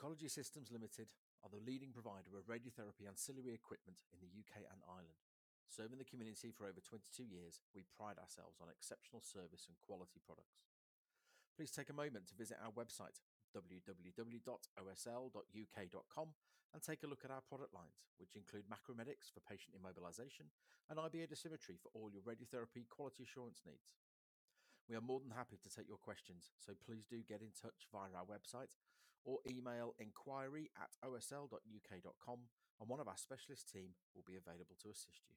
Oncology Systems Limited are the leading provider of radiotherapy ancillary equipment in the UK and Ireland. Serving the community for over 22 years, we pride ourselves on exceptional service and quality products. Please take a moment to visit our website, www.osl.uk.com, and take a look at our product lines, which include Macromedics for patient immobilization and IBA dosimetry for all your radiotherapy quality assurance needs. We are more than happy to take your questions, so please do get in touch via our website or email inquiry at osl.uk.com, and one of our specialist team will be available to assist you.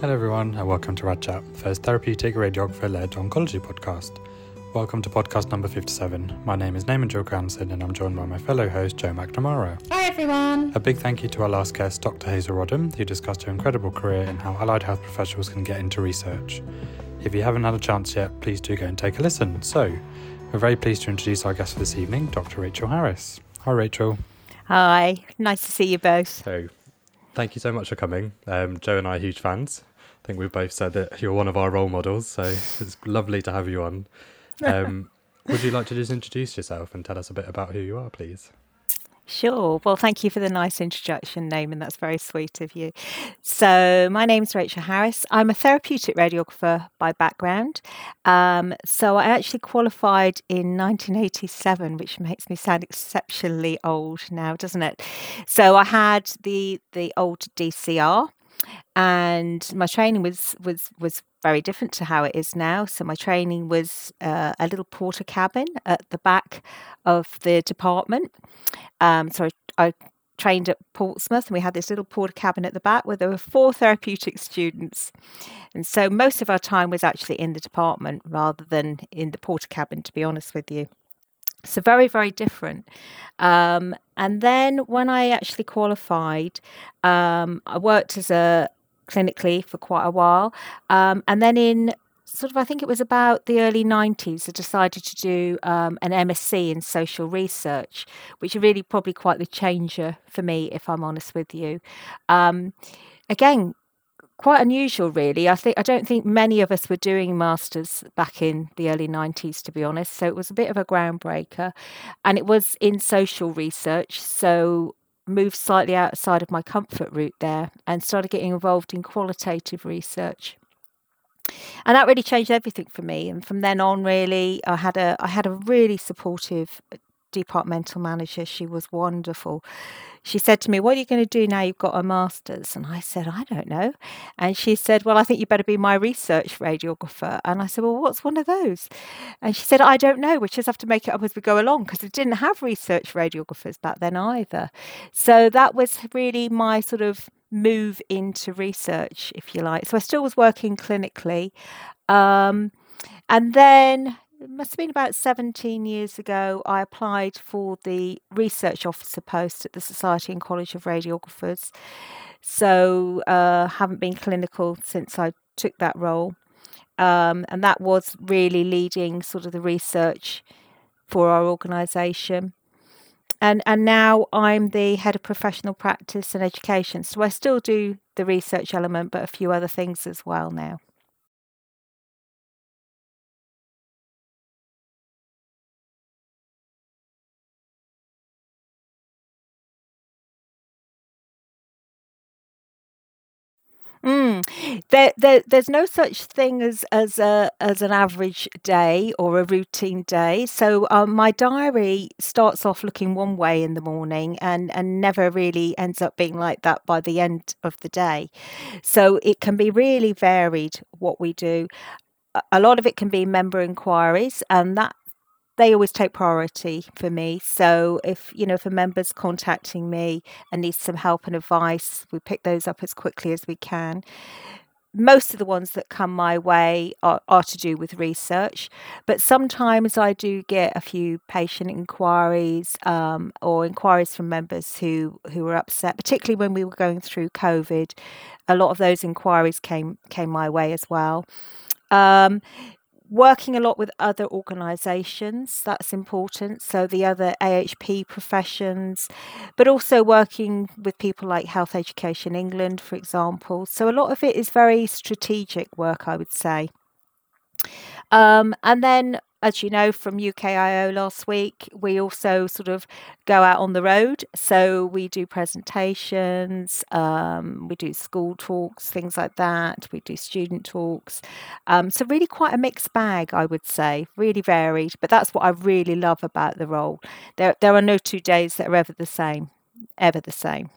Hello, everyone, and welcome to Rad Chat, first therapeutic radiographer led oncology podcast. Welcome to podcast number 57. My name is Naaman Julka-Anderson, and I'm joined by my fellow host, Joe McNamara. Hi, everyone. A big thank you to our last guest, Dr. Hazel Roddam, who discussed her incredible career and how allied health professionals can get into research. If you haven't had a chance yet, please do go and take a listen. So, we're very pleased to introduce our guest for this evening, Dr. Rachel Harris. Hi, Rachel. Hi, nice to see you both. So, thank you so much for coming. Um, Joe and I are huge fans. I think we've both said that you're one of our role models, so it's lovely to have you on. Um, would you like to just introduce yourself and tell us a bit about who you are, please? Sure. Well, thank you for the nice introduction, Naaman. That's very sweet of you. So, my name's Rachel Harris. I'm a therapeutic radiographer by background. Um, so, I actually qualified in 1987, which makes me sound exceptionally old now, doesn't it? So, I had the the old DCR, and my training was was was very different to how it is now. So my training was uh, a little Portakabin at the back of the department. Um, so I, I trained at Portsmouth, and we had this little Portakabin at the back where there were four therapeutic students. And so most of our time was actually in the department rather than in the Portakabin, to be honest with you. So very, very different. Um, and then when I actually qualified, um, I worked as a clinically for quite a while. Um, and then in sort of, I think it was about the early 90s, I decided to do um, an MSc in social research, which really probably quite the changer for me, if I'm honest with you. Um, again, quite unusual really. I think i don't think many of us were doing masters back in the early 90s to be honest so it was a bit of a groundbreaker. And it was in social research so moved slightly outside of my comfort route there and started getting involved in qualitative research. And that really changed everything for me. And from then on really i had a i had a really supportive departmental manager she was wonderful. She said to me what are you going to do now you've got a master's? And i said i don't know. And she said well i think you better be my research radiographer. And i said well what's one of those? And she said i don't know. We just have to make it up as we go along because we didn't have research radiographers back then either. So that was really my sort of move into research if you like. So i still was working clinically um, and then it must have been about 17 years ago, I applied for the research officer post at the Society and College of Radiographers. So, uh, haven't been clinical since I took that role. Um, and that was really leading sort of the research for our organisation. And, and now I'm the head of professional practice and education. So I still do the research element, but a few other things as well now. Mm. There, there, there's no such thing as as a as an average day or a routine day. So um, my diary starts off looking one way in the morning and and never really ends up being like that by the end of the day. So it can be really varied what we do. A lot of it can be member inquiries, and that they always take priority for me. So if you know if a member's contacting me and needs some help and advice, we pick those up as quickly as we can. Most of the ones that come my way are, are to do with research, but sometimes I do get a few patient inquiries um, or inquiries from members who who are upset, particularly when we were going through COVID. A lot of those inquiries came came my way as well. Um, working a lot with other organisations, that's important. So, the other AHP professions, but also working with people like Health Education England, for example. So, a lot of it is very strategic work, I would say. Um, and then as you know from UKIO last week, we also sort of go out on the road. So we do presentations, um, we do school talks, things like that. We do student talks. Um, so really quite a mixed bag, I would say, really varied. But that's what I really love about the role. There, there are no two days that are ever the same, ever the same.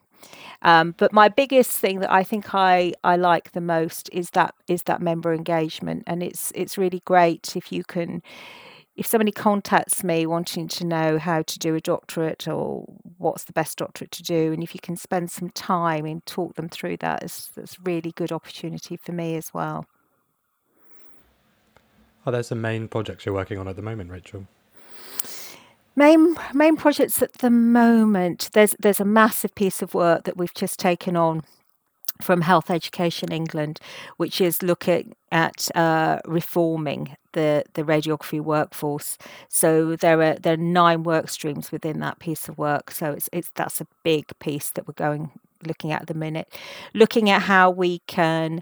Um, but my biggest thing that I think I, I like the most is that is that member engagement, and it's it's really great if you can if somebody contacts me wanting to know how to do a doctorate or what's the best doctorate to do, and if you can spend some time and talk them through that, is that's really good opportunity for me as well. Are there some main projects you're working on at the moment, Rachel? Main main projects at the moment. There's there's a massive piece of work that we've just taken on from Health Education England, which is looking at uh, reforming the, the radiography workforce. So there are there are nine work streams within that piece of work. So it's it's that's a big piece that we're going looking at the minute, looking at how we can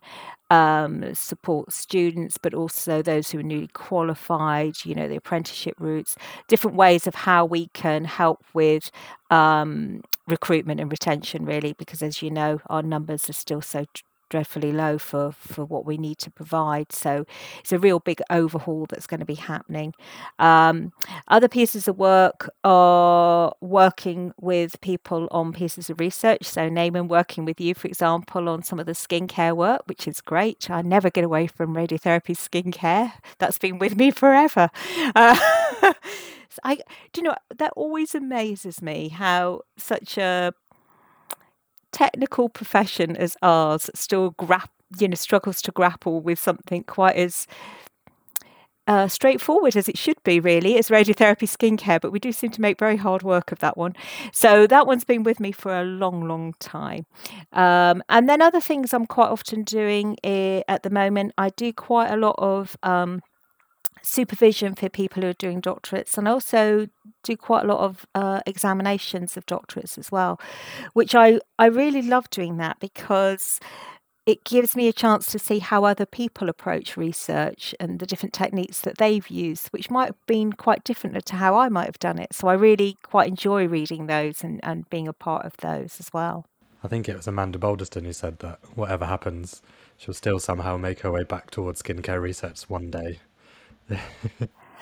um, support students, but also those who are newly qualified, you know, the apprenticeship routes, different ways of how we can help with um, recruitment and retention, really, because as you know, our numbers are still so dreadfully low for for what we need to provide. So it's a real big overhaul that's going to be happening. Um, other pieces of work are working with people on pieces of research. So Naaman working with you, for example, on some of the skincare work, which is great. I never get away from radiotherapy skincare. That's been with me forever. Uh, I do you know that always amazes me how such a technical profession as ours still grap you know struggles to grapple with something quite as uh, straightforward as it should be, really, as radiotherapy skincare, but we do seem to make very hard work of that one. So that one's been with me for a long, long time. Um, and then other things I'm quite often doing uh, at the moment, I do quite a lot of um, supervision for people who are doing doctorates and also do quite a lot of uh, examinations of doctorates as well, which I, I really love doing that because it gives me a chance to see how other people approach research and the different techniques that they've used, which might have been quite different to how I might have done it. So I really quite enjoy reading those and, and being a part of those as well. I think it was Amanda Bolderston who said that whatever happens, she'll still somehow make her way back towards skincare research one day.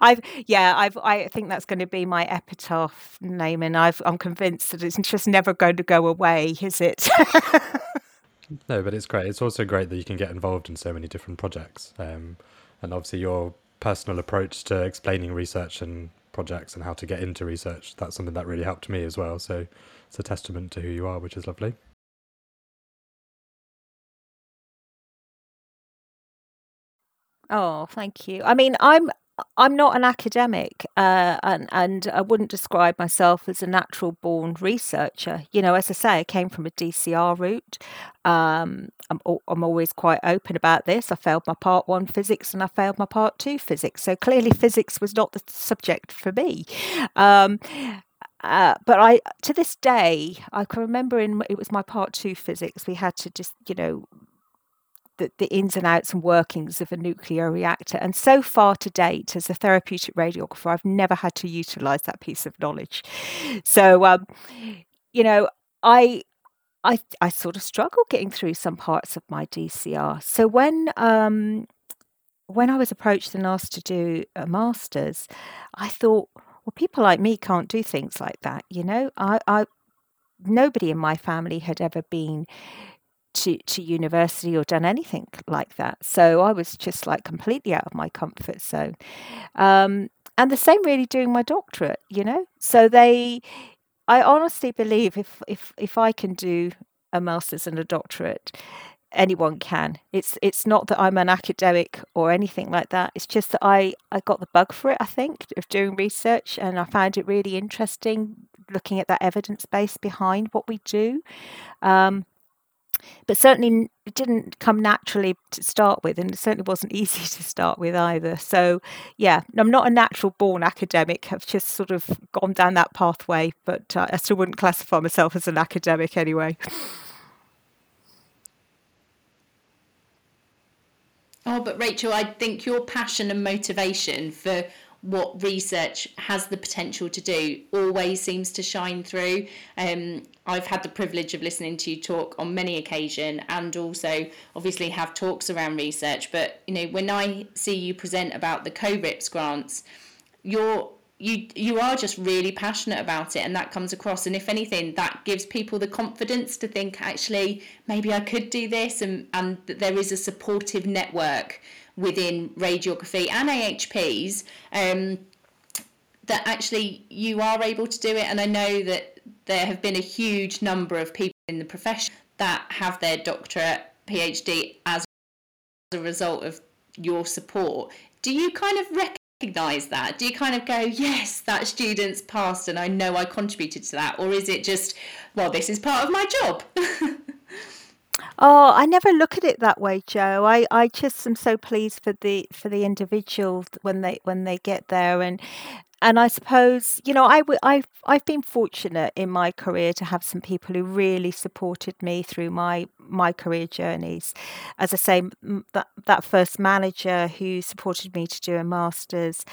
I've yeah, I've I think that's going to be my epitaph name, and I've I'm convinced that it's just never going to go away, is it? no, but it's great. It's also great that you can get involved in so many different projects, um, and obviously your personal approach to explaining research and projects and how to get into research. That's something that really helped me as well. So it's a testament to who you are, which is lovely. Oh, thank you. I mean, I'm I'm not an academic, uh, and and I wouldn't describe myself as a natural born researcher. You know, as I say, I came from a DCR route. Um, I'm I'm always quite open about this. I failed my part one physics and I failed my part two physics. So clearly, physics was not the subject for me. Um, uh, but I, to this day, I can remember in it was my part two physics. We had to just, you know, the, the ins and outs and workings of a nuclear reactor. And so far to date, as a therapeutic radiographer, I've never had to utilize that piece of knowledge. So, um, you know, I I I sort of struggle getting through some parts of my DCR. So when um, when I was approached and asked to do a master's, I thought, well, people like me can't do things like that. You know, I, I nobody in my family had ever been to, to university or done anything like that. So I was just like completely out of my comfort zone. Um, and the same really doing my doctorate, you know. So they, I honestly believe if if if I can do a master's and a doctorate, anyone can. It's it's not that I'm an academic or anything like that. It's just that I I got the bug for it. I think of doing research, and I found it really interesting looking at that evidence base behind what we do. Um, but certainly it didn't come naturally to start with, and it certainly wasn't easy to start with either. So, yeah, I'm not a natural born academic. I've just sort of gone down that pathway, but uh, I still wouldn't classify myself as an academic anyway. Oh, but Rachel, I think your passion and motivation for what research has the potential to do always seems to shine through. Um, I've had the privilege of listening to you talk on many occasions and also obviously have talks around research. But you know, when I see you present about the CORIPS grants, you're you you are just really passionate about it and that comes across and if anything that gives people the confidence to think actually maybe I could do this and and that there is a supportive network within radiography and AHPs um, that actually you are able to do it and I know that there have been a huge number of people in the profession that have their doctorate PhD as a result of your support do you kind of recognize that? Do you kind of go, yes, that student's passed and I know I contributed to that? Or is it just, well, this is part of my job? Oh, I never look at it that way, Joe. I, I just am so pleased for the for the individual when they when they get there and and I suppose you know I w- I've I've been fortunate in my career to have some people who really supported me through my my career journeys. As I say, that that first manager who supported me to do a masters,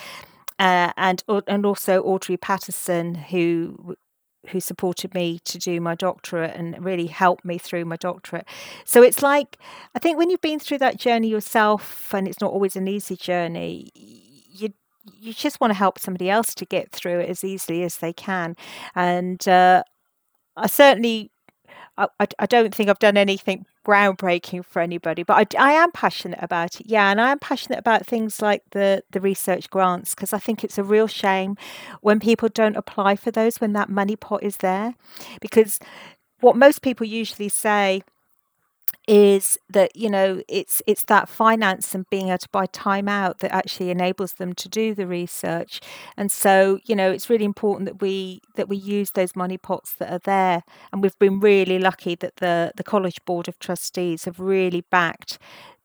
uh, and and also Audrey Paterson who who supported me to do my doctorate and really helped me through my doctorate. So it's like I think when you've been through that journey yourself, and it's not always an easy journey you you just want to help somebody else to get through it as easily as they can. And uh, I certainly, I, I don't think I've done anything groundbreaking for anybody, but I, I am passionate about it. Yeah, and I am passionate about things like the the research grants because I think it's a real shame when people don't apply for those when that money pot is there, because what most people usually say is that you know it's it's that finance and being able to buy time out that actually enables them to do the research. And so you know it's really important that we that we use those money pots that are there. And we've been really lucky that the the college board of trustees have really backed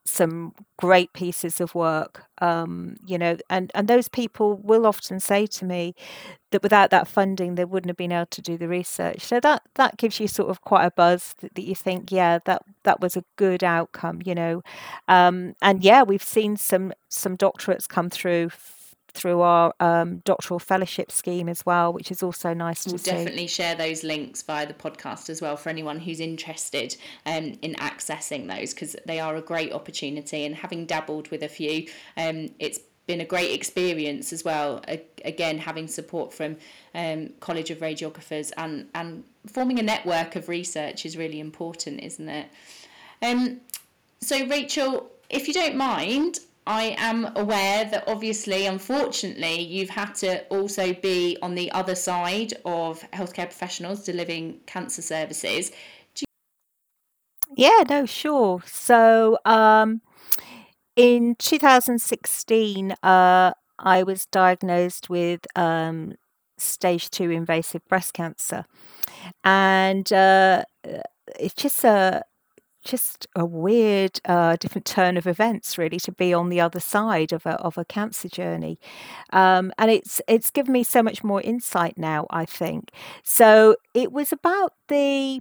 some great pieces of work um, you know and and those people will often say to me that without that funding they wouldn't have been able to do the research. So that that gives you sort of quite a buzz that, that you think yeah that that was a good outcome you know. Um, and yeah we've seen some some doctorates come through through our um, doctoral fellowship scheme as well, which is also nice we'll to see. We'll definitely share those links via the podcast as well for anyone who's interested um, in accessing those because they are a great opportunity. And having dabbled with a few, um, it's been a great experience as well. again, having support from um, College of Radiographers and and forming a network of research is really important, isn't it? Um, so Rachel, if you don't mind, I am aware that obviously, unfortunately, you've had to also be on the other side of healthcare professionals delivering cancer services. You- yeah, no, sure. So, um, in 2016, uh, I was diagnosed with um, stage two invasive breast cancer, and uh, it's just a just a weird, uh, different turn of events, really, to be on the other side of a of a cancer journey, um, and it's it's given me so much more insight now. I think so. It was about the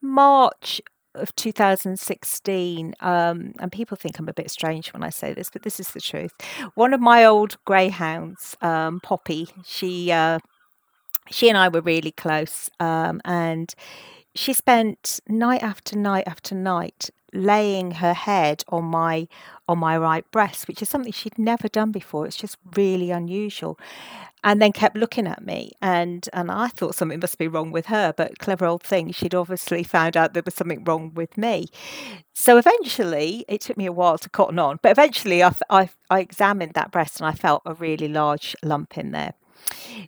March of 2016, um, and people think I'm a bit strange when I say this, but this is the truth. One of my old greyhounds, um, Poppy, she uh, she and I were really close, um, and she spent night after night after night laying her head on my on my right breast, which is something she'd never done before. It's just really unusual. And then kept looking at me and and I thought something must be wrong with her, but clever old thing, she'd obviously found out there was something wrong with me. So eventually, it took me a while to cotton on, but eventually I, I, I examined that breast and I felt a really large lump in there.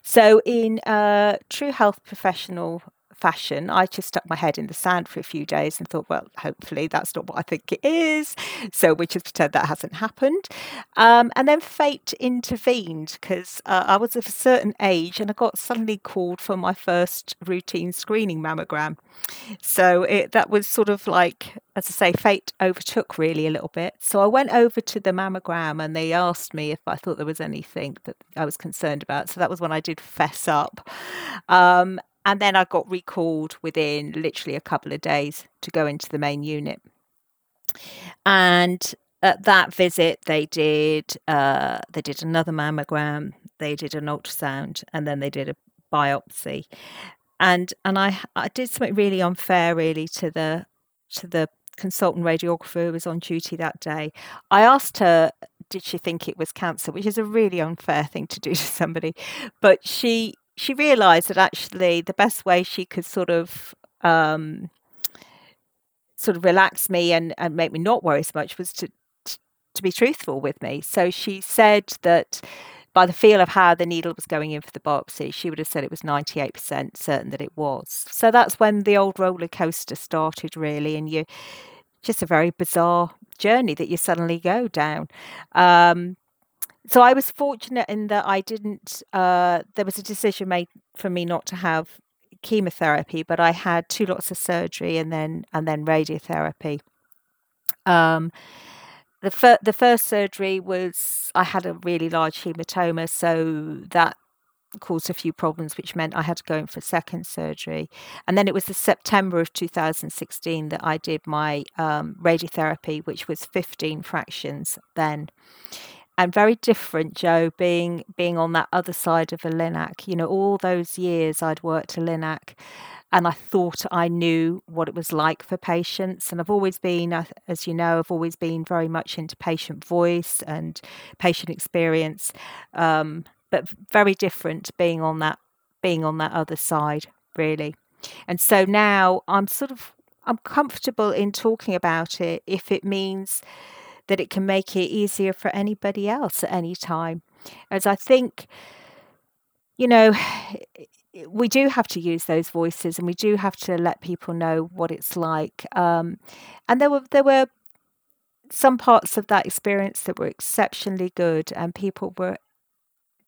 So, in uh, true health professional fashion, I just stuck my head in the sand for a few days and thought, well, hopefully that's not what I think it is. So we just pretend that hasn't happened. Um, and then fate intervened because uh, I was of a certain age and I got suddenly called for my first routine screening mammogram. So it, that was sort of like, as I say, fate overtook really a little bit. So I went over to the mammogram and they asked me if I thought there was anything that I was concerned about. So that was when I did fess up. Um, and then I got recalled within literally a couple of days to go into the main unit. And at that visit, they did uh, they did another mammogram, they did an ultrasound, and then they did a biopsy. And and I I did something really unfair, really, to the to the consultant radiographer who was on duty that day. I asked her, did she think it was cancer, which is a really unfair thing to do to somebody, but she she realised that actually the best way she could sort of um, sort of relax me and, and make me not worry so much was to, to to be truthful with me. So she said that by the feel of how the needle was going in for the biopsy, she would have said it was 98% certain that it was. So that's when the old roller coaster started, really, and you just a very bizarre journey that you suddenly go down. Um, so I was fortunate in that I didn't. Uh, there was a decision made for me not to have chemotherapy, but I had two lots of surgery and then and then radiotherapy. Um, the fir- the first surgery was I had a really large hematoma, so that caused a few problems, which meant I had to go in for second surgery. And then it was the September of 2016 that I did my um, radiotherapy, which was 15 fractions then. And very different, Joe, being being on that other side of a LINAC. You know, all those years I'd worked a LINAC and I thought I knew what it was like for patients. And I've always been, as you know, I've always been very much into patient voice and patient experience, um, but very different being on that being on that other side, really. And so now I'm sort of I'm comfortable in talking about it if it means that it can make it easier for anybody else at any time. As I think, you know, we do have to use those voices and we do have to let people know what it's like. Um, and there were there were some parts of that experience that were exceptionally good and people were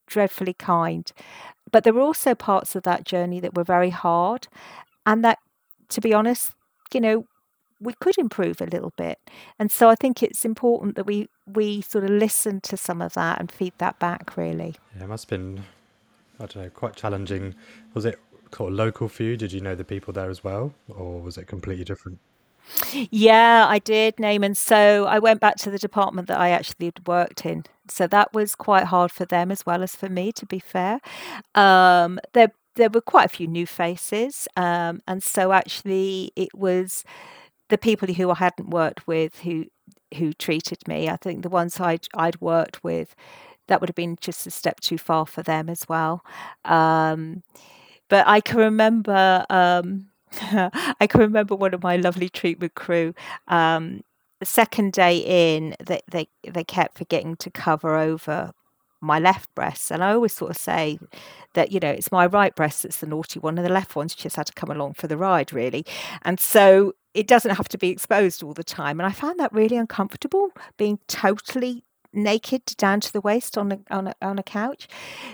dreadfully kind. But there were also parts of that journey that were very hard and that to be honest, you know, we could improve a little bit. And so I think it's important that we we sort of listen to some of that and feed that back really. Yeah, it must have been I don't know, quite challenging. Was it called local for you? Did you know the people there as well, or was it completely different? Yeah, I did, Naaman. So I went back to the department that I actually worked in. So that was quite hard for them as well as for me, to be fair. Um, there, there were quite a few new faces, um, and so actually it was the people who I hadn't worked with who who treated me. I think the ones I'd I'd worked with that would have been just a step too far for them as well. Um, but I can remember, um, I can remember one of my lovely treatment crew. Um, the second day in, they, they they kept forgetting to cover over my left breast, and I always sort of say that you know it's my right breast that's the naughty one, and the left one's just had to come along for the ride, really. And so it doesn't have to be exposed all the time. And I found that really uncomfortable, being totally naked down to the waist on a, on a, on a couch.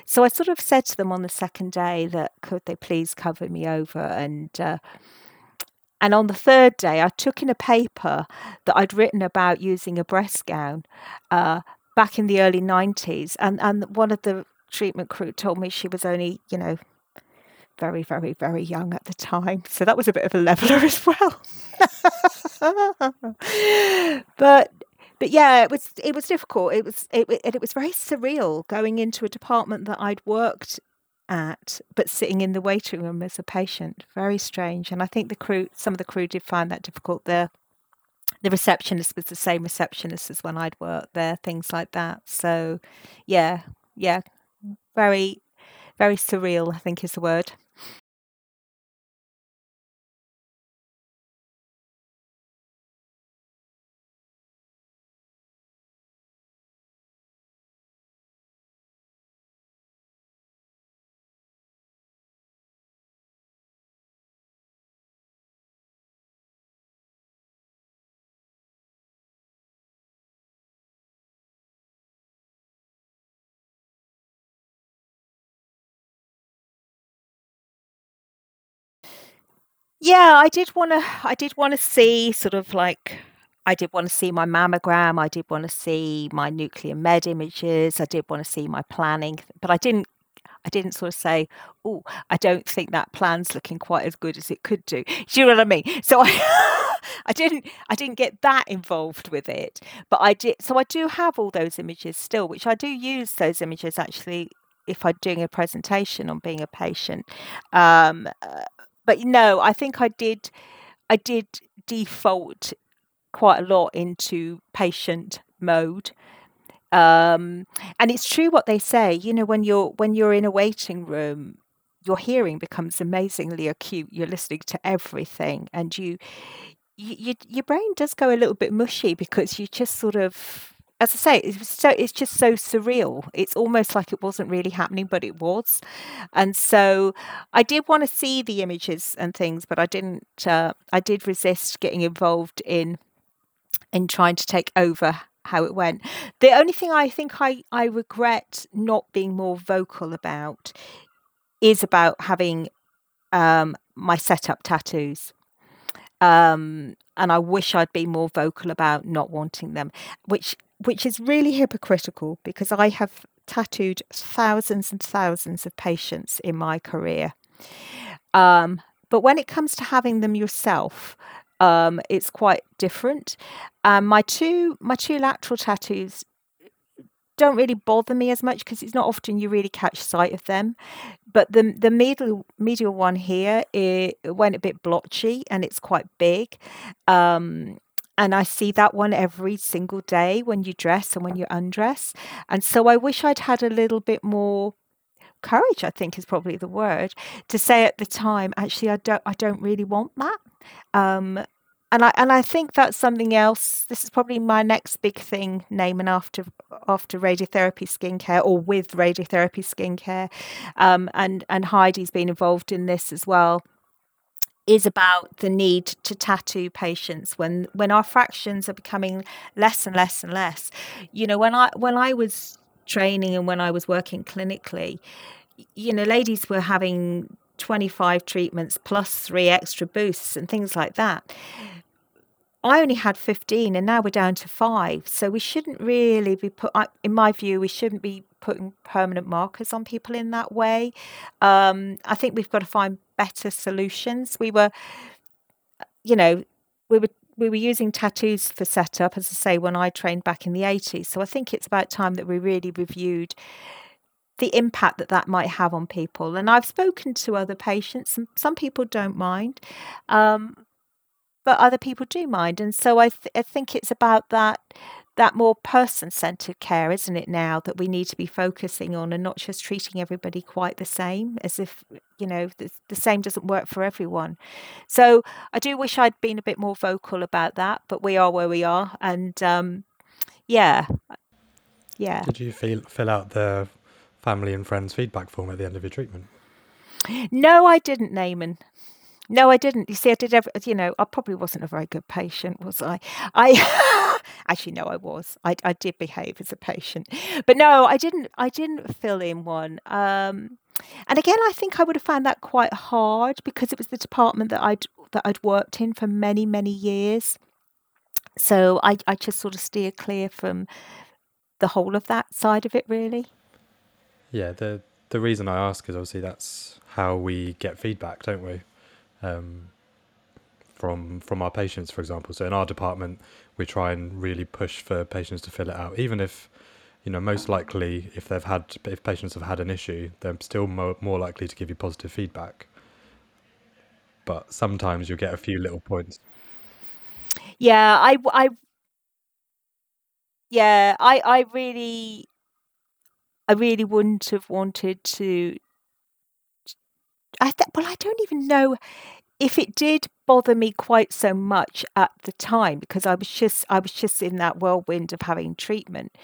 So I sort of said to them on the second day that could they please cover me over and. Uh, and on the third day, I took in a paper that I'd written about using a breast gown uh, back in the early 90s. And, and one of the treatment crew told me she was only, you know, very, very, very young at the time. So that was a bit of a leveler as well. but but yeah, it was it was difficult. It was it it was very surreal going into a department that I'd worked at, but sitting in the waiting room as a patient. Very strange. And I think the crew, some of the crew did find that difficult. The the receptionist was the same receptionist as when I'd worked there. Things like that. So, yeah, yeah, very very surreal. I think is the word. Yeah, I did wanna I did wanna see sort of like I did wanna see my mammogram, I did wanna see my nuclear med images, I did wanna see my planning, but I didn't I didn't sort of say, "Oh, I don't think that plan's looking quite as good as it could do." Do you know what I mean? So I I didn't I didn't get that involved with it, but I did. So I do have all those images still, which I do use those images actually if I'm doing a presentation on being a patient. Um, uh, but no, I think I did I did default quite a lot into patient mode. Um, and it's true what they say. You know, when you're when you're in a waiting room, your hearing becomes amazingly acute. You're listening to everything, and you, you, you your brain does go a little bit mushy because you just sort of as I say, it's so it's just so surreal. It's almost like it wasn't really happening, but it was. And so I did want to see the images and things, but I didn't. Uh, I did resist getting involved in in trying to take over how it went. The only thing I think I I regret not being more vocal about is about having um, my setup tattoos. Um, and I wish I'd be more vocal about not wanting them, which which is really hypocritical because I have tattooed thousands and thousands of patients in my career. Um, but when it comes to having them yourself, um, it's quite different. Um, my two my two lateral tattoos don't really bother me as much because it's not often you really catch sight of them. But the the medial medial one here it went a bit blotchy and it's quite big. Um, and I see that one every single day when you dress and when you undress. And so I wish I'd had a little bit more courage, I think is probably the word, to say at the time, actually I don't I don't really want that. Um, and I and I think that's something else. This is probably my next big thing, naming after after radiotherapy skincare or with radiotherapy skincare, um, and and Heidi's been involved in this as well is about the need to tattoo patients when when our fractions are becoming less and less and less. You know when i when i was training and when i was working clinically you know ladies were having 25 treatments plus three extra boosts and things like that I only had 15 and now we're down to five. So we shouldn't really be put, in my view, we shouldn't be putting permanent markers on people in that way. Um, I think we've got to find better solutions. We were, you know, we were we were using tattoos for setup, as I say, when I trained back in the 80s. So I think it's about time that we really reviewed the impact that that might have on people. And I've spoken to other patients, and some people don't mind. Um, but other people do mind. And so I, th- I think it's about that that more person centered care, isn't it, now that we need to be focusing on and not just treating everybody quite the same as if, you know, the, the, same doesn't work for everyone. So I do wish I'd been a bit more vocal about that, but we are where we are. And um, yeah, yeah. Did you feel, fill out the family and friends feedback form at the end of your treatment? No, I didn't, Naaman. No, I didn't. You see, I did every, you know, I probably wasn't a very good patient, was I? I actually no, I was. I, I did behave as a patient, but no, I didn't. I didn't fill in one. Um, and again, I think I would have found that quite hard because it was the department that I'd that I'd worked in for many many years. So I I just sort of steer clear from the whole of that side of it, really. Yeah, the the reason I ask is obviously that's how we get feedback, don't we? Um, from from our patients, for example. So in our department, we try and really push for patients to fill it out, even if you know most likely if they've had if patients have had an issue, they're still more, more likely to give you positive feedback. But sometimes you'll get a few little points. Yeah, I, I, yeah, I, I really, I really wouldn't have wanted to I th- well, I don't even know if it did bother me quite so much at the time because I was just I was just in that whirlwind of having treatment.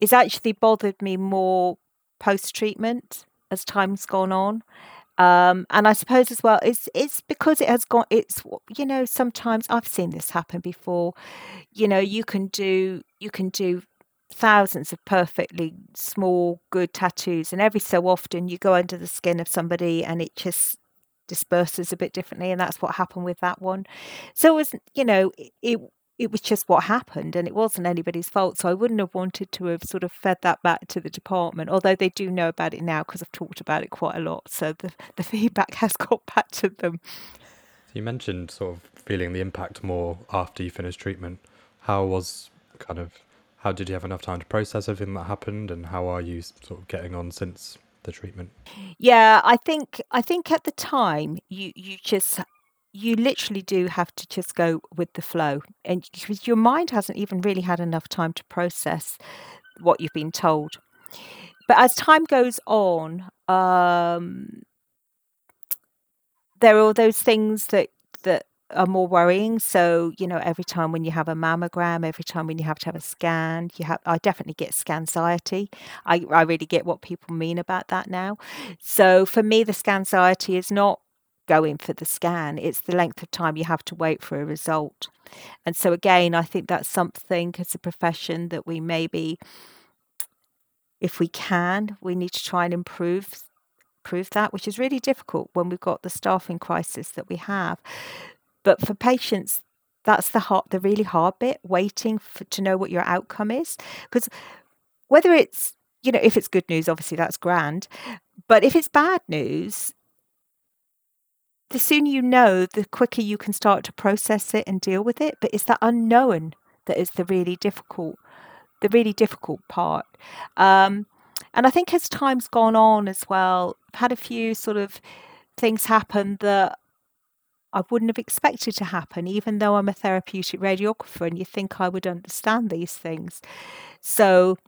It's actually bothered me more post treatment as time's gone on. Um, and I suppose as well, it's it's because it has gone. It's you know sometimes I've seen this happen before. You know you can do you can do thousands of perfectly small, good tattoos, and every so often you go under the skin of somebody and it just disperses a bit differently, and that's what happened with that one. So it was, you know, it it was just what happened, and it wasn't anybody's fault. So I wouldn't have wanted to have sort of fed that back to the department, although they do know about it now because I've talked about it quite a lot. So the the feedback has got back to them. you mentioned sort of feeling the impact more after you finished treatment. How was kind of how did you have enough time to process everything that happened, and how are you sort of getting on since the treatment? Yeah, I think I think at the time you you just you literally do have to just go with the flow, and because your mind hasn't even really had enough time to process what you've been told. But as time goes on, um, there are all those things that that are more worrying. So, you know, every time when you have a mammogram, every time when you have to have a scan, you have I definitely get scanxiety. I I really get what people mean about that now. So for me, the scanxiety is not going for the scan, it's the length of time you have to wait for a result. And so again, I think that's something as a profession that we maybe if we can, we need to try and improve improve that, which is really difficult when we've got the staffing crisis that we have. But for patients, that's the hard, the really hard bit, waiting for, to know what your outcome is. Because whether it's, you know, if it's good news, obviously that's grand. But if it's bad news, the sooner you know, the quicker you can start to process it and deal with it. But it's that unknown that is the really difficult, the really difficult part. Um, and I think as time's gone on as well, I've had a few sort of things happen that I wouldn't have expected to happen, even though I'm a therapeutic radiographer and you think I would understand these things. So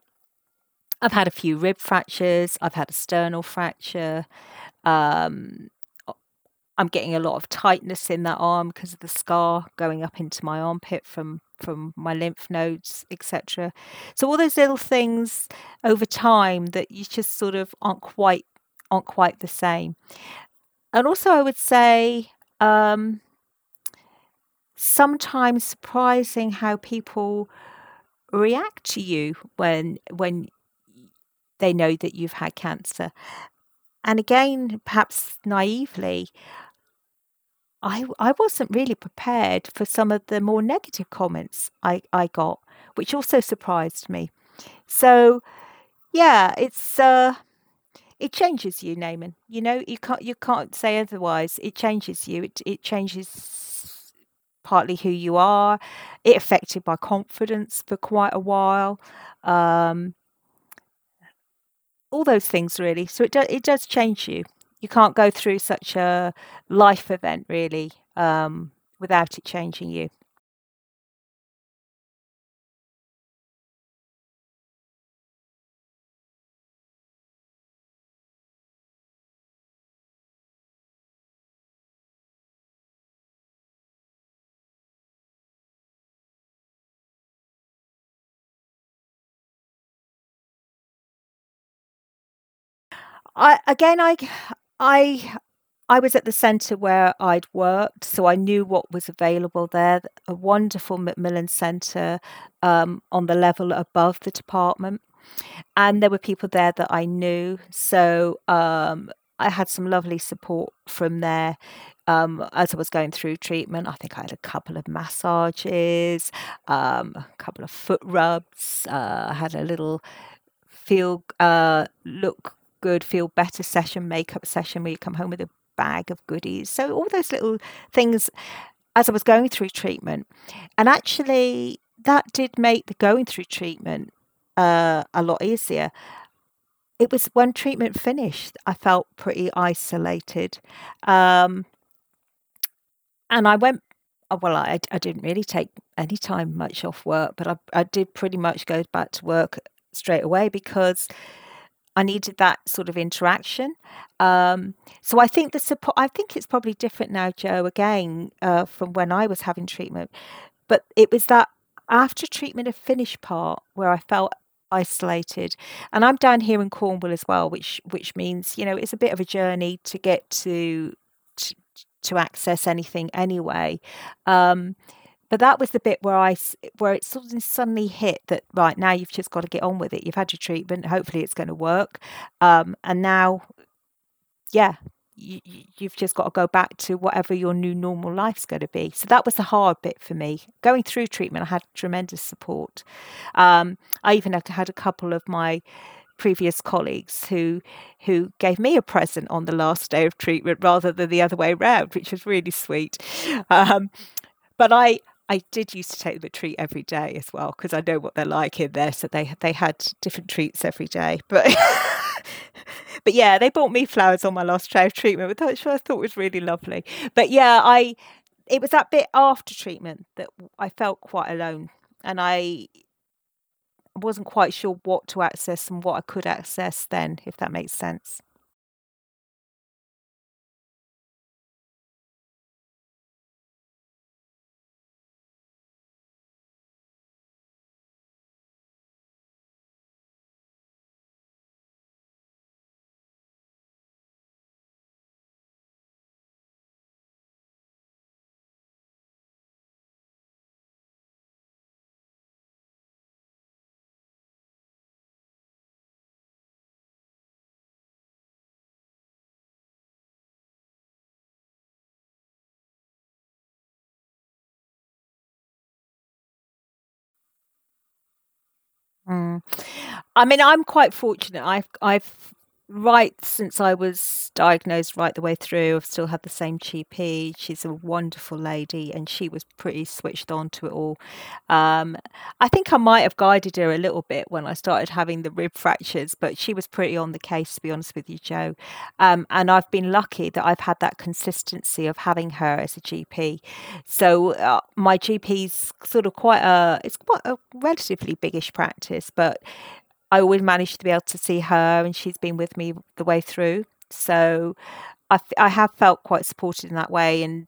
I've had a few rib fractures, I've had a sternal fracture. Um, I'm getting a lot of tightness in that arm because of the scar going up into my armpit from from my lymph nodes, etc. So all those little things over time that you just sort of aren't quite aren't quite the same. And also, I would say um, sometimes surprising how people react to you when when they know that you've had cancer. And again, perhaps naively, I I wasn't really prepared for some of the more negative comments I, I got, which also surprised me. So yeah, it's uh it changes you, Naaman. You know, you can't you can't say otherwise. It changes you. It it changes partly who you are. It affected my confidence for quite a while. Um, all those things really. So it does it does change you you can't go through such a life event really um, without it changing you. I again I I I was at the centre where I'd worked, so I knew what was available there. A wonderful Macmillan Centre um, on the level above the department, and there were people there that I knew. So um, I had some lovely support from there. Um, as I was going through treatment, I think I had a couple of massages, um, a couple of foot rubs. Uh, I had a little feel uh, look good, feel better session, makeup session where you come home with a bag of goodies. So all those little things as I was going through treatment. And actually that did make the going through treatment uh, a lot easier. It was when treatment finished, I felt pretty isolated. Um, and I went, uh, well, I, I didn't really take any time much off work, but I, I did pretty much go back to work straight away because I needed that sort of interaction. Um, so I think the support. I think it's probably different now, Joe. Again, uh, from when I was having treatment, but it was that after treatment a finished part where I felt isolated. And I'm down here in Cornwall as well, which which means you know it's a bit of a journey to get to to, to access anything anyway. Um, but that was the bit where I where it sort of suddenly hit that right now you've just got to get on with it. You've had your treatment. Hopefully it's going to work. Um, and now, yeah, you, you've just got to go back to whatever your new normal life's going to be. So that was the hard bit for me. Going through treatment, I had tremendous support. Um, I even had, a couple of my previous colleagues who who gave me a present on the last day of treatment rather than the other way around, which was really sweet. Um, but I I did used to take them a treat every day as well because I know what they're like in there. So they they had different treats every day, but. but yeah, they bought me flowers on my last day of treatment, which I thought was really lovely. But yeah, I it was that bit after treatment that I felt quite alone, and I wasn't quite sure what to access and what I could access then, if that makes sense. Mm. I mean, I'm quite fortunate. I've I've right since I was diagnosed right the way through, I've still had the same GP. She's a wonderful lady, and she was pretty switched on to it all. Um, I think I might have guided her a little bit when I started having the rib fractures, but she was pretty on the case, to be honest with you, Joe. Um, and I've been lucky that I've had that consistency of having her as a GP. So uh, my GP's sort of quite a it's quite a relatively biggish practice, but I always managed to be able to see her, and she's been with me the way through. So I, I have felt quite supported in that way. And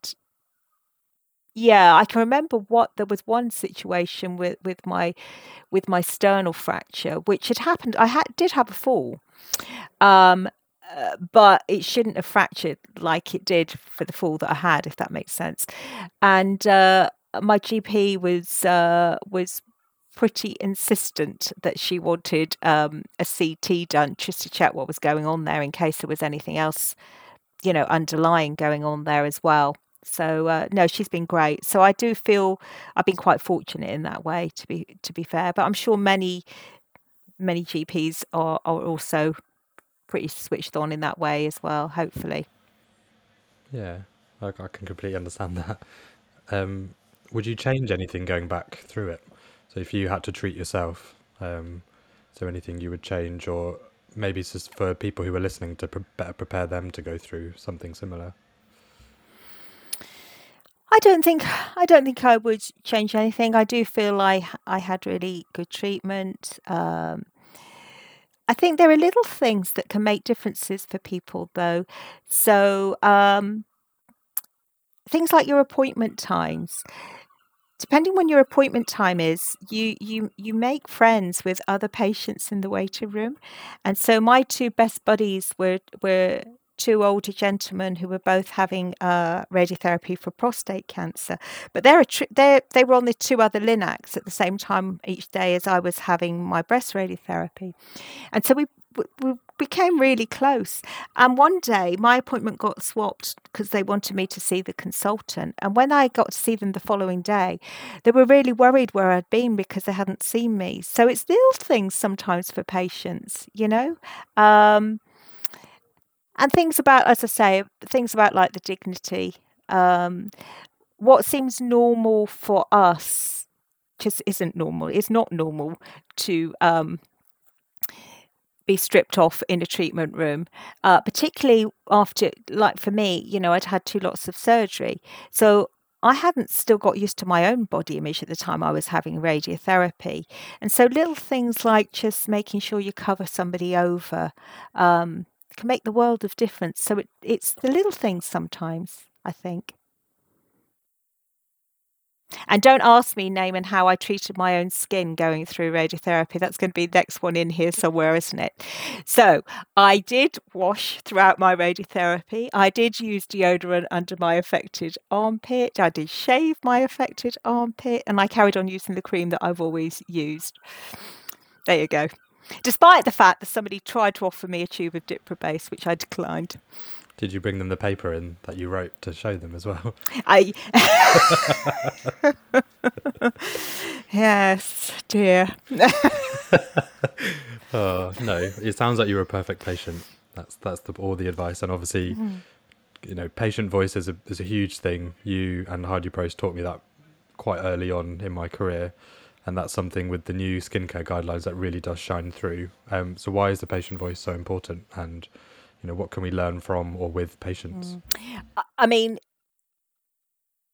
yeah, I can remember what there was one situation with, with my with my sternal fracture, which had happened. I had did have a fall, um, uh, but it shouldn't have fractured like it did for the fall that I had, if that makes sense. And uh, my GP was uh, was pretty insistent that she wanted um, a CT done just to check what was going on there in case there was anything else, you know, underlying going on there as well. So uh, no, she's been great. So I do feel I've been quite fortunate in that way, to be to be fair. But I'm sure many many GPs are are also pretty switched on in that way as well. Hopefully. Yeah, I, I can completely understand that. Um, would you change anything going back through it? So if you had to treat yourself, um, is there anything you would change, or maybe it's just for people who are listening to pre- better prepare them to go through something similar? I don't think I don't think I would change anything. I do feel like I had really good treatment. Um, I think there are little things that can make differences for people, though. So um, things like your appointment times depending when your appointment time is, you you you make friends with other patients in the waiting room. And so my two best buddies were were two older gentlemen who were both having uh, radiotherapy for prostate cancer. But they're, tr- they they were on the two other Linacs at the same time each day as I was having my breast radiotherapy. And so we we became really close. And one day my appointment got swapped because they wanted me to see the consultant. And when I got to see them the following day, they were really worried where I'd been because they hadn't seen me. So it's little things sometimes for patients, you know? Um, and things about, as I say, things about like the dignity. Um, what seems normal for us just isn't normal. It's not normal to um, be stripped off in a treatment room, uh, particularly after, like for me, you know, I'd had two lots of surgery. So I hadn't still got used to my own body image at the time I was having radiotherapy. And so little things like just making sure you cover somebody over um, can make the world of difference. So it, it's the little things sometimes, I think. And don't ask me, Naaman, how I treated my own skin going through radiotherapy. That's going to be the next one in here somewhere, isn't it? So I did wash throughout my radiotherapy. I did use deodorant under my affected armpit. I did shave my affected armpit. And I carried on using the cream that I've always used. There you go. Despite the fact that somebody tried to offer me a tube of Diprobase, which I declined. Did you bring them the paper in that you wrote to show them as well? I yes, dear. oh no! It sounds like you're a perfect patient. That's that's the, all the advice, and obviously, mm-hmm. you know, patient voice is a is a huge thing. You and Heidi Probst taught me that quite early on in my career, and that's something with the new skincare guidelines that really does shine through. Um, so why is the patient voice so important? And you know, what can we learn from or with patients? Mm. I mean,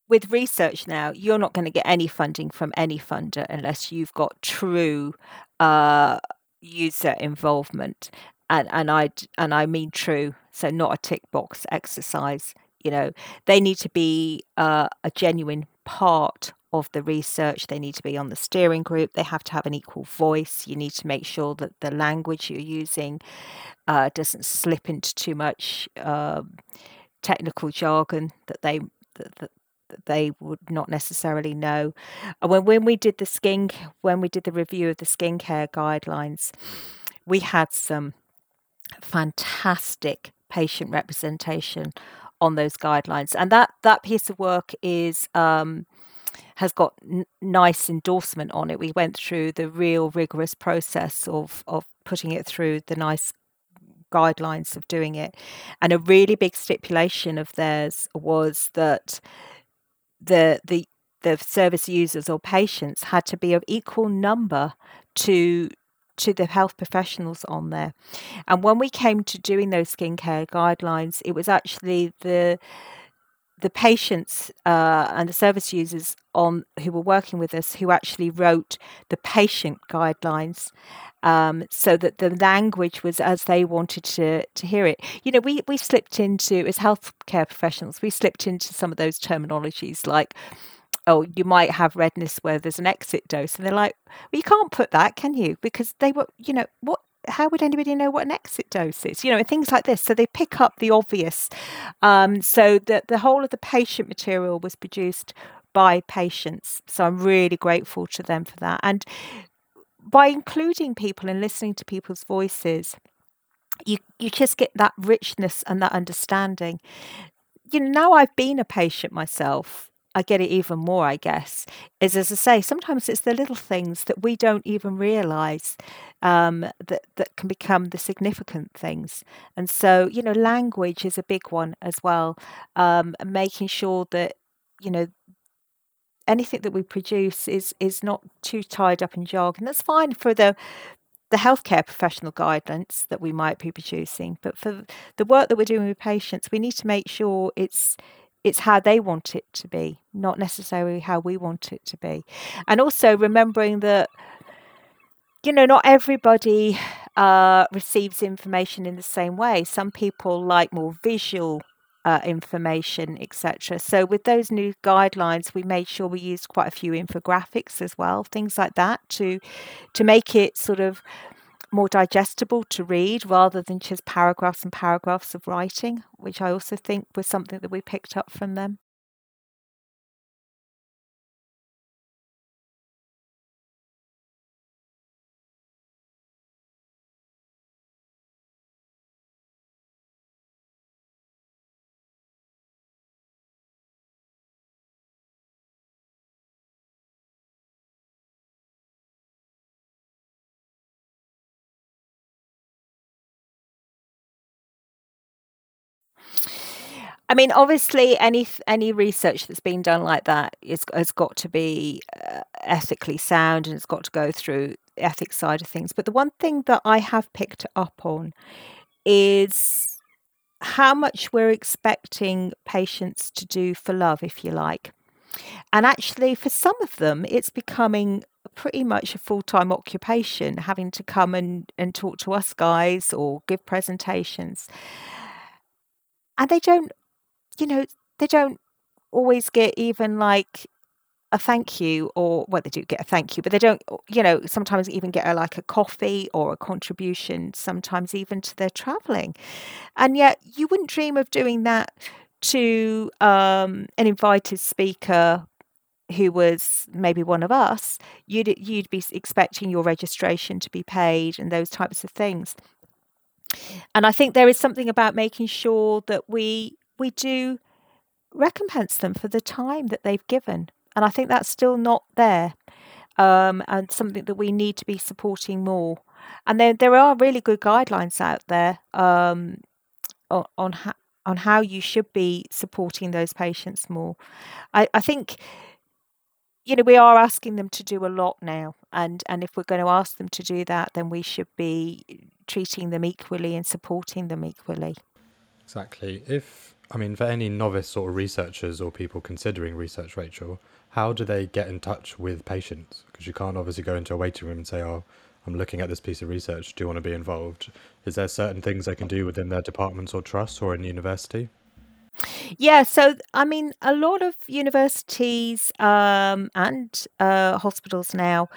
with research now, you're not going to get any funding from any funder unless you've got true uh, user involvement, and and I and I mean true, so not a tick box exercise. You know, they need to be uh, a genuine part of the research. They need to be on the steering group. They have to have an equal voice. You need to make sure that the language you're using uh, doesn't slip into too much um, technical jargon that they that, that, they would not necessarily know. And when when we did the skin when we did the review of the skincare guidelines, we had some fantastic patient representation on those guidelines, and that that piece of work is. Um, has got n- NICE endorsement on it. We went through the real rigorous process of of putting it through the NICE guidelines of doing it. And a really big stipulation of theirs was that the the the service users or patients had to be of equal number to to the health professionals on there. And when we came to doing those skincare guidelines, it was actually the the patients uh, and the service users on who were working with us who actually wrote the patient guidelines um, so that the language was as they wanted to to hear it. You know, we we slipped into as healthcare professionals, we slipped into some of those terminologies like. Oh, you might have redness where there's an exit dose, and they're like, "Well, you can't put that, can you?" Because they were, you know, what how would anybody know what an exit dose is? You know, and things like this. So they pick up the obvious. Um, so that the whole of the patient material was produced by patients. So I'm really grateful to them for that. And by including people and listening to people's voices, you you just get that richness and that understanding. You know, now I've been a patient myself. I get it even more, I guess, is as I say, sometimes it's the little things that we don't even realize um, that, that can become the significant things. And so, you know, language is a big one as well, um, making sure that, you know, anything that we produce is is not too tied up in jargon. That's fine for the the healthcare professional guidance that we might be producing, but for the work that we're doing with patients, we need to make sure it's it's how they want it to be, not necessarily how we want it to be. And also remembering that, you know, not everybody uh, receives information in the same way. Some people like more visual uh, information, etc. So with those new guidelines, we made sure we used quite a few infographics as well, things like that, to to make it sort of more digestible to read rather than just paragraphs and paragraphs of writing, which I also think was something that we picked up from them. I mean, obviously, any any research that's been done like that is, has got to be uh, ethically sound and it's got to go through the ethics side of things. But the one thing that I have picked up on is how much we're expecting patients to do for love, if you like. And actually, for some of them, it's becoming pretty much a full time occupation, having to come and, and talk to us guys or give presentations. And they don't you know, they don't always get even like a thank you or well they do get a thank you but they don't you know sometimes even get a, like a coffee or a contribution sometimes even to their traveling and yet you wouldn't dream of doing that to um, an invited speaker who was maybe one of us, you'd you'd be expecting your registration to be paid and those types of things. And I think there is something about making sure that we we do recompense them for the time that they've given. And I think that's still not there. Um, and something that we need to be supporting more. And there there are really good guidelines out there um, on on, ha- on how you should be supporting those patients more. I, I think you know we are asking them to do a lot now and and if we're going to ask them to do that then we should be treating them equally and supporting them equally exactly if i mean for any novice sort of researchers or people considering research rachel how do they get in touch with patients? Because you can't obviously go into a waiting room and say oh i'm looking at this piece of research. Do you want to be involved? Is there certain things they can do within their departments or trusts or in university? Yeah, so I mean, a lot of universities um, and uh, hospitals now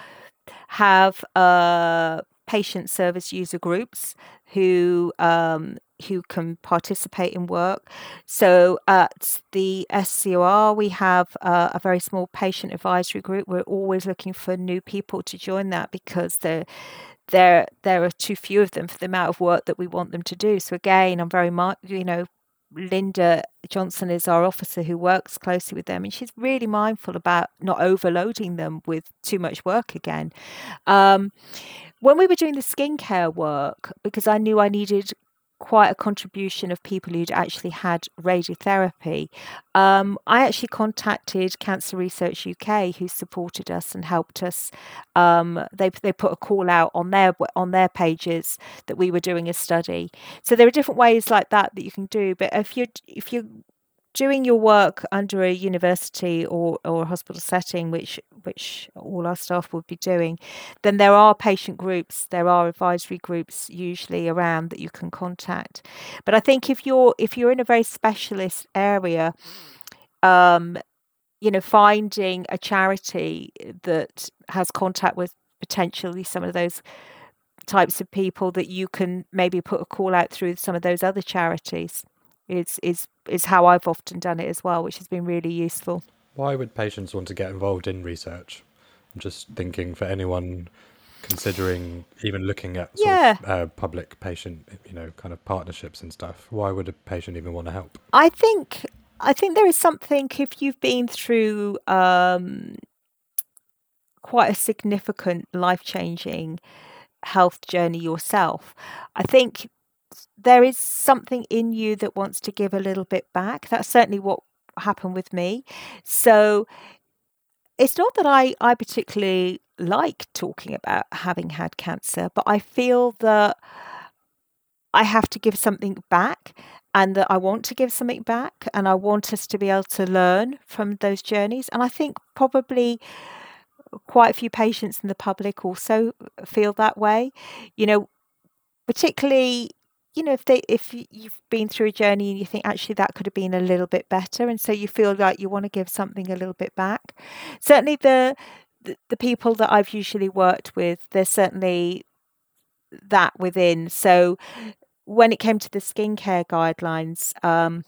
have uh, patient service user groups who um, who can participate in work. So at the SCOR, we have uh, a very small patient advisory group. We're always looking for new people to join that because there there there are too few of them for the amount of work that we want them to do. So again, I'm very you know Linda Johnson is our officer who works closely with them, and she's really mindful about not overloading them with too much work again. Um, when we were doing the skincare work, because I knew I needed quite a contribution of people who'd actually had radiotherapy. Um, I actually contacted Cancer Research UK, who supported us and helped us. Um, they they put a call out on their on their pages that we were doing a study. So there are different ways like that that you can do. But if you if you doing your work under a university or, or a hospital setting, which which all our staff would be doing, then there are patient groups, there are advisory groups usually around that you can contact. But I think if you're if you're in a very specialist area, um, you know, finding a charity that has contact with potentially some of those types of people that you can maybe put a call out through some of those other charities is is is how I've often done it as well, which has been really useful. Why would patients want to get involved in research? I'm just thinking for anyone considering even looking at yeah. Of, uh, public patient, you know, kind of partnerships and stuff. Why would a patient even want to help? I think I think there is something if you've been through um, quite a significant life changing health journey yourself. I think there is something in you that wants to give a little bit back. That's certainly what happened with me. So it's not that I, I particularly like talking about having had cancer, but I feel that I have to give something back and that I want to give something back and I want us to be able to learn from those journeys. And I think probably quite a few patients in the public also feel that way. You know, particularly you know if they if you've been through a journey and you think actually that could have been a little bit better and so you feel like you want to give something a little bit back. Certainly the the, the people that I've usually worked with there's certainly that within. So when it came to the skincare guidelines um,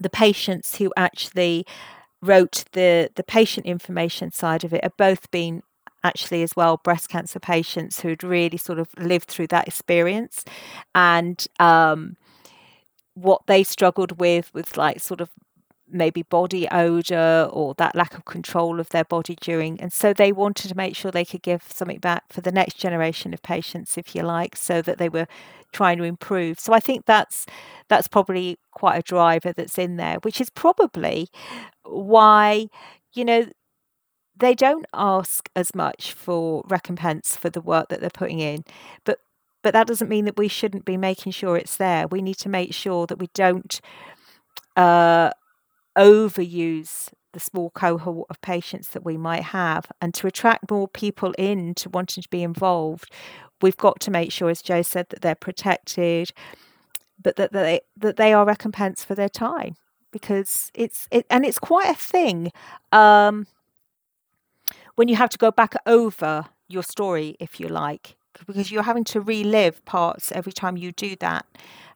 the patients who actually wrote the the patient information side of it have both been actually as well breast cancer patients who'd really sort of lived through that experience. And um, what they struggled with was like sort of maybe body odor or that lack of control of their body during and so they wanted to make sure they could give something back for the next generation of patients if you like so that they were trying to improve. So i think that's that's probably quite a driver that's in there which is probably why you know they don't ask as much for recompense for the work that they're putting in, but but that doesn't mean that we shouldn't be making sure it's there. We need to make sure that we don't uh, overuse the small cohort of patients that we might have, and to attract more people in to wanting to be involved, we've got to make sure, as Joe said, that they're protected, but that they that they are recompensed for their time because it's it and it's quite a thing. Um, when you have to go back over your story, if you like, because you're having to relive parts every time you do that.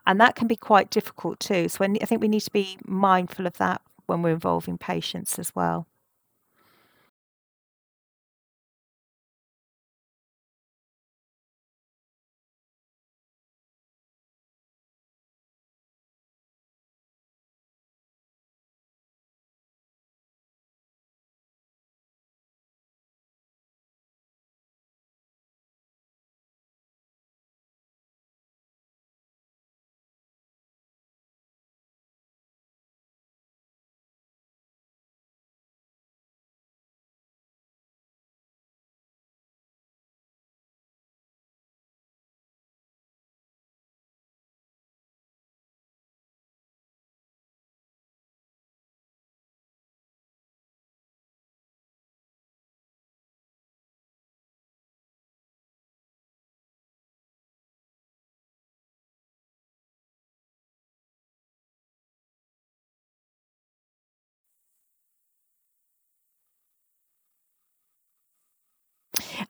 And that can be quite difficult too. So I think we need to be mindful of that when we're involving patients as well.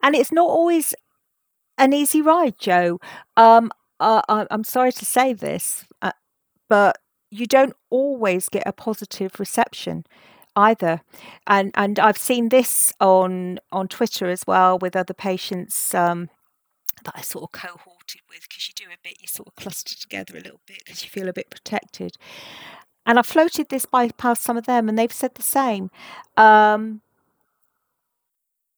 And it's not always an easy ride, Joe. Um, uh, I'm sorry to say this, uh, but you don't always get a positive reception either. And and I've seen this on on Twitter as well with other patients um, that I sort of cohorted with because you do a bit, you sort of cluster together a little bit because you feel a bit protected. And I floated this by past some of them, and they've said the same. Um,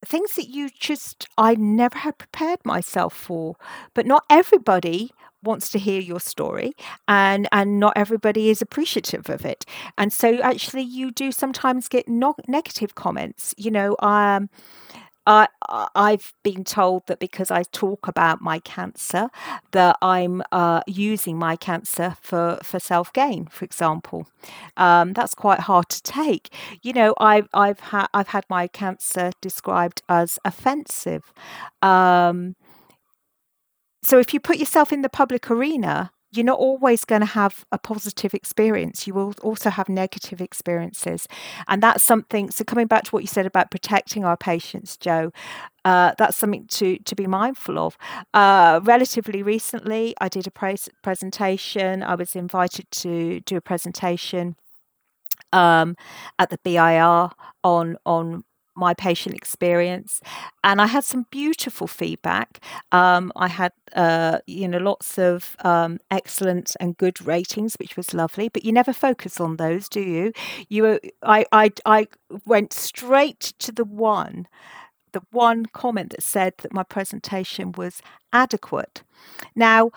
things that you just I never had prepared myself for, but not everybody wants to hear your story and and not everybody is appreciative of it. And so actually you do sometimes get no- negative comments you know um I, I've been told that because I talk about my cancer, that I'm uh, using my cancer for, for self gain, for example. Um, that's quite hard to take. You know, I've I've had I've had my cancer described as offensive. Um, so if you put yourself in the public arena, you're not always going to have a positive experience. You will also have negative experiences. And that's something, so coming back to what you said about protecting our patients, Joe, uh, that's something to, to be mindful of. Uh, relatively recently, I did a pres- presentation. I was invited to do a presentation um, at the BIR on on my patient experience and i had some beautiful feedback. Um, i had uh, you know lots of um, excellent and good ratings which was lovely but you never focus on those do you? You I, I i went straight to the one the one comment that said that my presentation was adequate. Now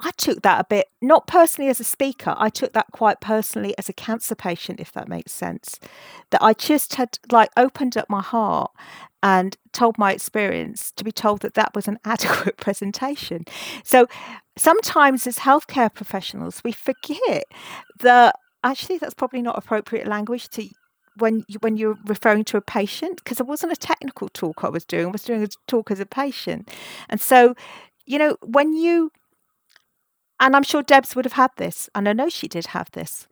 I took that a bit, not personally as a speaker, I took that quite personally as a cancer patient, if that makes sense. That I just had like opened up my heart and told my experience to be told that that was an adequate presentation. So sometimes as healthcare professionals, we forget that actually that's probably not appropriate language to when you, when you're referring to a patient because it wasn't a technical talk I was doing I was doing a talk as a patient and so you know when you and I'm sure Debs would have had this, and I know she did have this.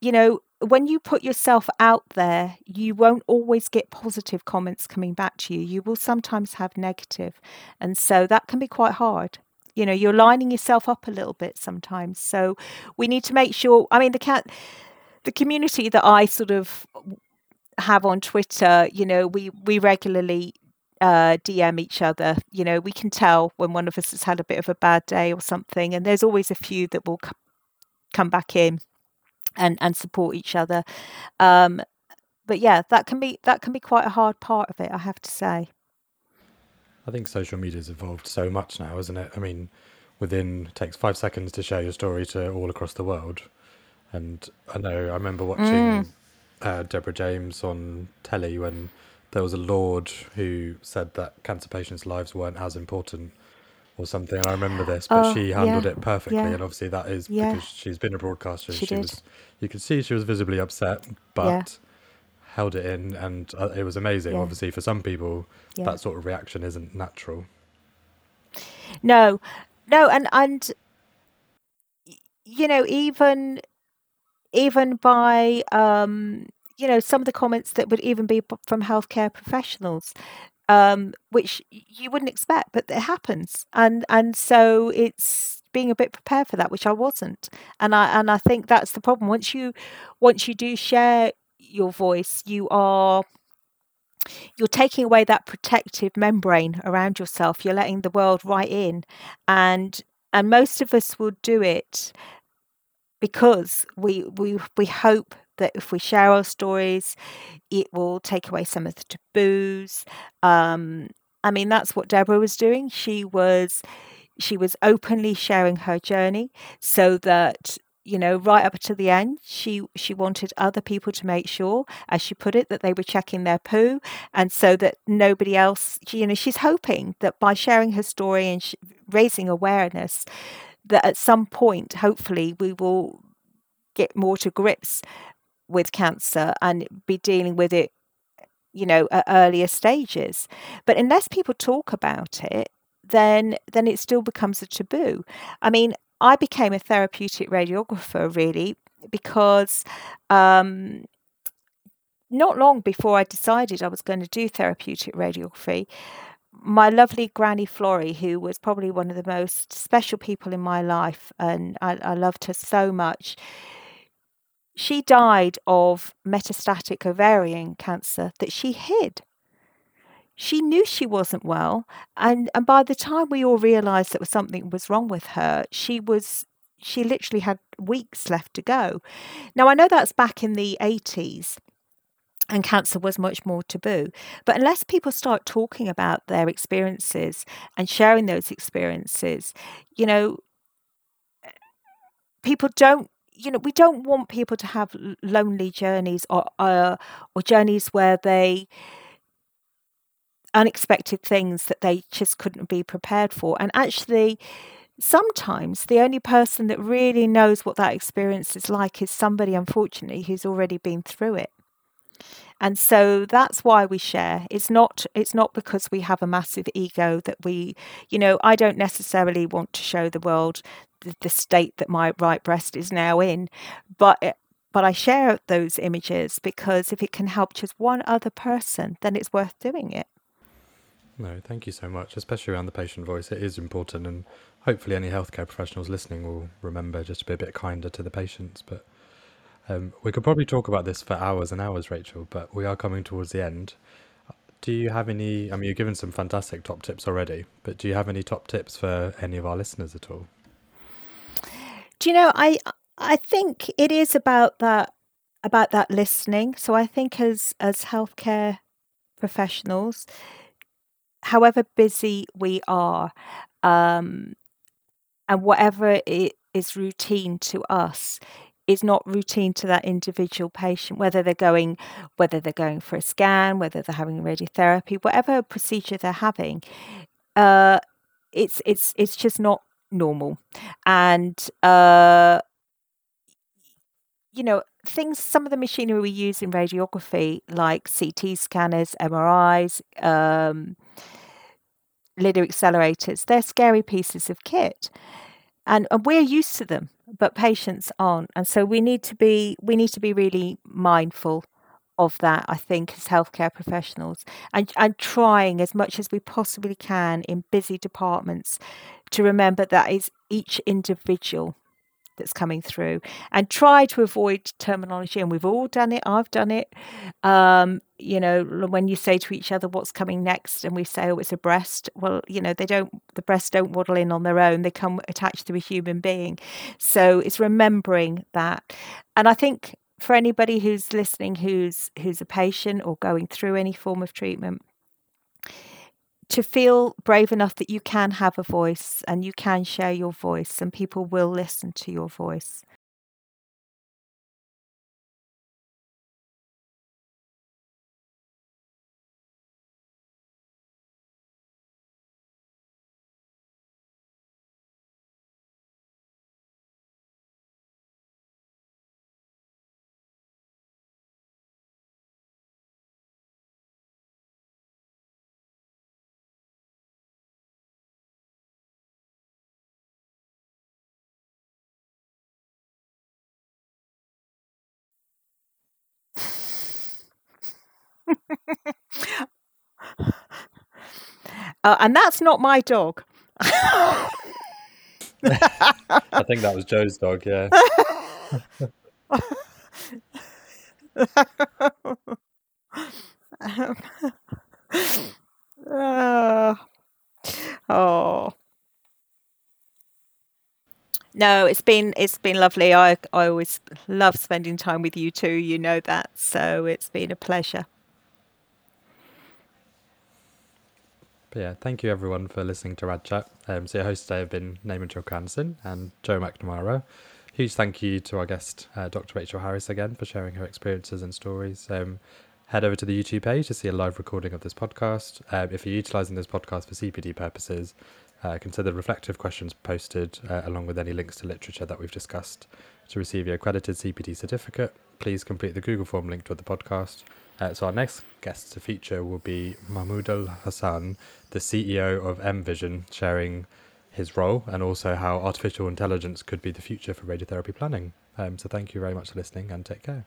You know, when you put yourself out there, you won't always get positive comments coming back to you. You will sometimes have negative, and so that can be quite hard. You know, you're lining yourself up a little bit sometimes. So we need to make sure. I mean, the cat, the community that I sort of have on Twitter, you know, we we regularly uh, DM each other. You know, we can tell when one of us has had a bit of a bad day or something, and there's always a few that will c- come back in and and support each other. Um, but yeah, that can be that can be quite a hard part of it, I have to say. I think social media's evolved so much now, isn't it? I mean, within takes five seconds to share your story to all across the world. And I know I remember watching mm. uh, Deborah James on telly when there was a lord who said that cancer patients' lives weren't as important or something. And I remember this, but oh, she handled yeah, it perfectly. Yeah. And obviously, that is yeah. because she's been a broadcaster. She, she was, you could see she was visibly upset, but held it in, and uh, it was amazing. Obviously, for some people, that sort of reaction isn't natural. No, no, and and you know, even even by um you know, some of the comments that would even be from healthcare professionals, um, which you wouldn't expect, but it happens, and and so it's being a bit prepared for that, which I wasn't, and I and I think that's the problem. Once you once you do share your voice, you are you're taking away that protective membrane around yourself. You're letting the world right in, and and most of us will do it because we we we hope that if we share our stories, it will take away some of the taboos. Um, I mean, that's what Deborah was doing. She was she was openly sharing her journey so that you know right up to the end she she wanted other people to make sure as she put it that they were checking their poo and so that nobody else you know she's hoping that by sharing her story and sh- raising awareness that at some point hopefully we will get more to grips with cancer and be dealing with it, you know, at earlier stages. But unless people talk about it, then then it still becomes a taboo. I mean, I became a therapeutic radiographer really because um, not long before I decided I was going to do therapeutic radiography, my lovely granny Florrie, who was probably one of the most special people in my life, and I, I loved her so much, she died of metastatic ovarian cancer that she hid. She knew she wasn't well, and, and by the time we all realised that something was wrong with her, she was she literally had weeks left to go. Now I know that's back in the eighties, and cancer was much more taboo. But unless people start talking about their experiences and sharing those experiences, you know, people don't you know we don't want people to have lonely journeys or uh, or journeys where they unexpected things that they just couldn't be prepared for. And actually sometimes the only person that really knows what that experience is like is somebody unfortunately who's already been through it. And so that's why we share. It's not it's not because we have a massive ego that we you know i don't necessarily want to show the world the, state that my right breast is now in but it, but I share those images because if it can help just one other person, then it's worth doing it. No, thank you so much, especially around the patient voice. It is important, and hopefully, any healthcare professionals listening will remember just to be a bit kinder to the patients. But um, we could probably talk about this for hours and hours, Rachel, but we are coming towards the end. Do you have any? I mean, you've given some fantastic top tips already, but do you have any top tips for any of our listeners at all? Do you know, I I think it is about that about that listening. So I think as as healthcare professionals, however busy we are, um, and whatever it is routine to us is not routine to that individual patient whether they're going whether they're going for a scan whether they're having radiotherapy whatever procedure they're having uh, it's it's it's just not normal. And uh, you know things some of the machinery we use in radiography like ct scanners mris um, linear accelerators they're scary pieces of kit. And, and we're used to them but patients aren't. And so we need to be we need to be really mindful of that i think as healthcare professionals and and trying as much as we possibly can in busy departments to remember that is each individual that's coming through and try to avoid terminology and we've all done it i've done it. Um, you know when you say to each other what's coming next? and we say oh it's a breast well you know they don't the breasts don't waddle in on their own they come attached to a human being. So it's remembering that. And i think for anybody who's listening who's who's a patient or going through any form of treatment to feel brave enough that you can have a voice and you can share your voice and people will listen to your voice. Uh, and that's not my dog. I think that was Joe's dog, yeah. uh, oh. No, it's been it's been lovely. I I always love spending time with you too. You know that, so it's been a pleasure. But yeah, thank you everyone for listening to Rad Chat. Um, so your hosts today have been Naaman Jorgensen and Joe McNamara. Huge thank you to our guest, uh, Dr. Rachel Harris, again for sharing her experiences and stories. Um, head over to the YouTube page to see a live recording of this podcast. Um, if you're utilising this podcast for CPD purposes, uh, consider reflective questions posted uh, along with any links to literature that we've discussed. To receive your accredited CPD certificate, please complete the Google form linked with the podcast. Uh, so our next guest to feature will be Mahmoud Al Hassan, the CEO of M Vision, sharing his role and also how artificial intelligence could be the future for radiotherapy planning. Um, so thank you very much for listening and take care.